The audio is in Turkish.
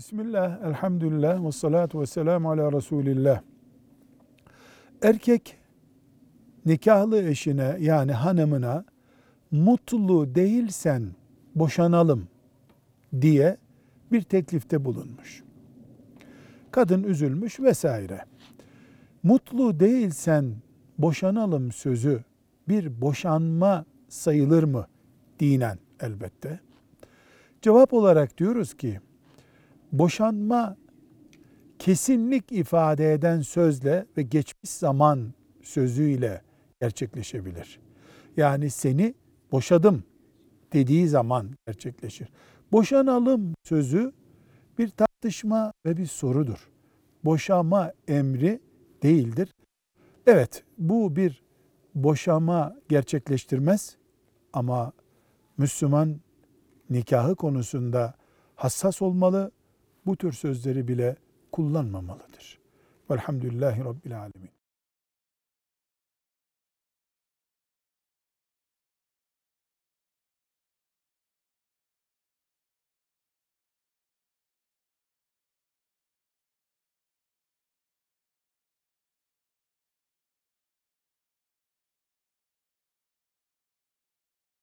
Bismillah, elhamdülillah, ve salatu ve selamu ala Resulillah. Erkek nikahlı eşine yani hanımına mutlu değilsen boşanalım diye bir teklifte bulunmuş. Kadın üzülmüş vesaire. Mutlu değilsen boşanalım sözü bir boşanma sayılır mı dinen elbette. Cevap olarak diyoruz ki boşanma kesinlik ifade eden sözle ve geçmiş zaman sözüyle gerçekleşebilir. Yani seni boşadım dediği zaman gerçekleşir. Boşanalım sözü bir tartışma ve bir sorudur. Boşama emri değildir. Evet bu bir boşama gerçekleştirmez ama Müslüman nikahı konusunda hassas olmalı, bu tür sözleri bile kullanmamalıdır. Velhamdülillahi Rabbil Alemin.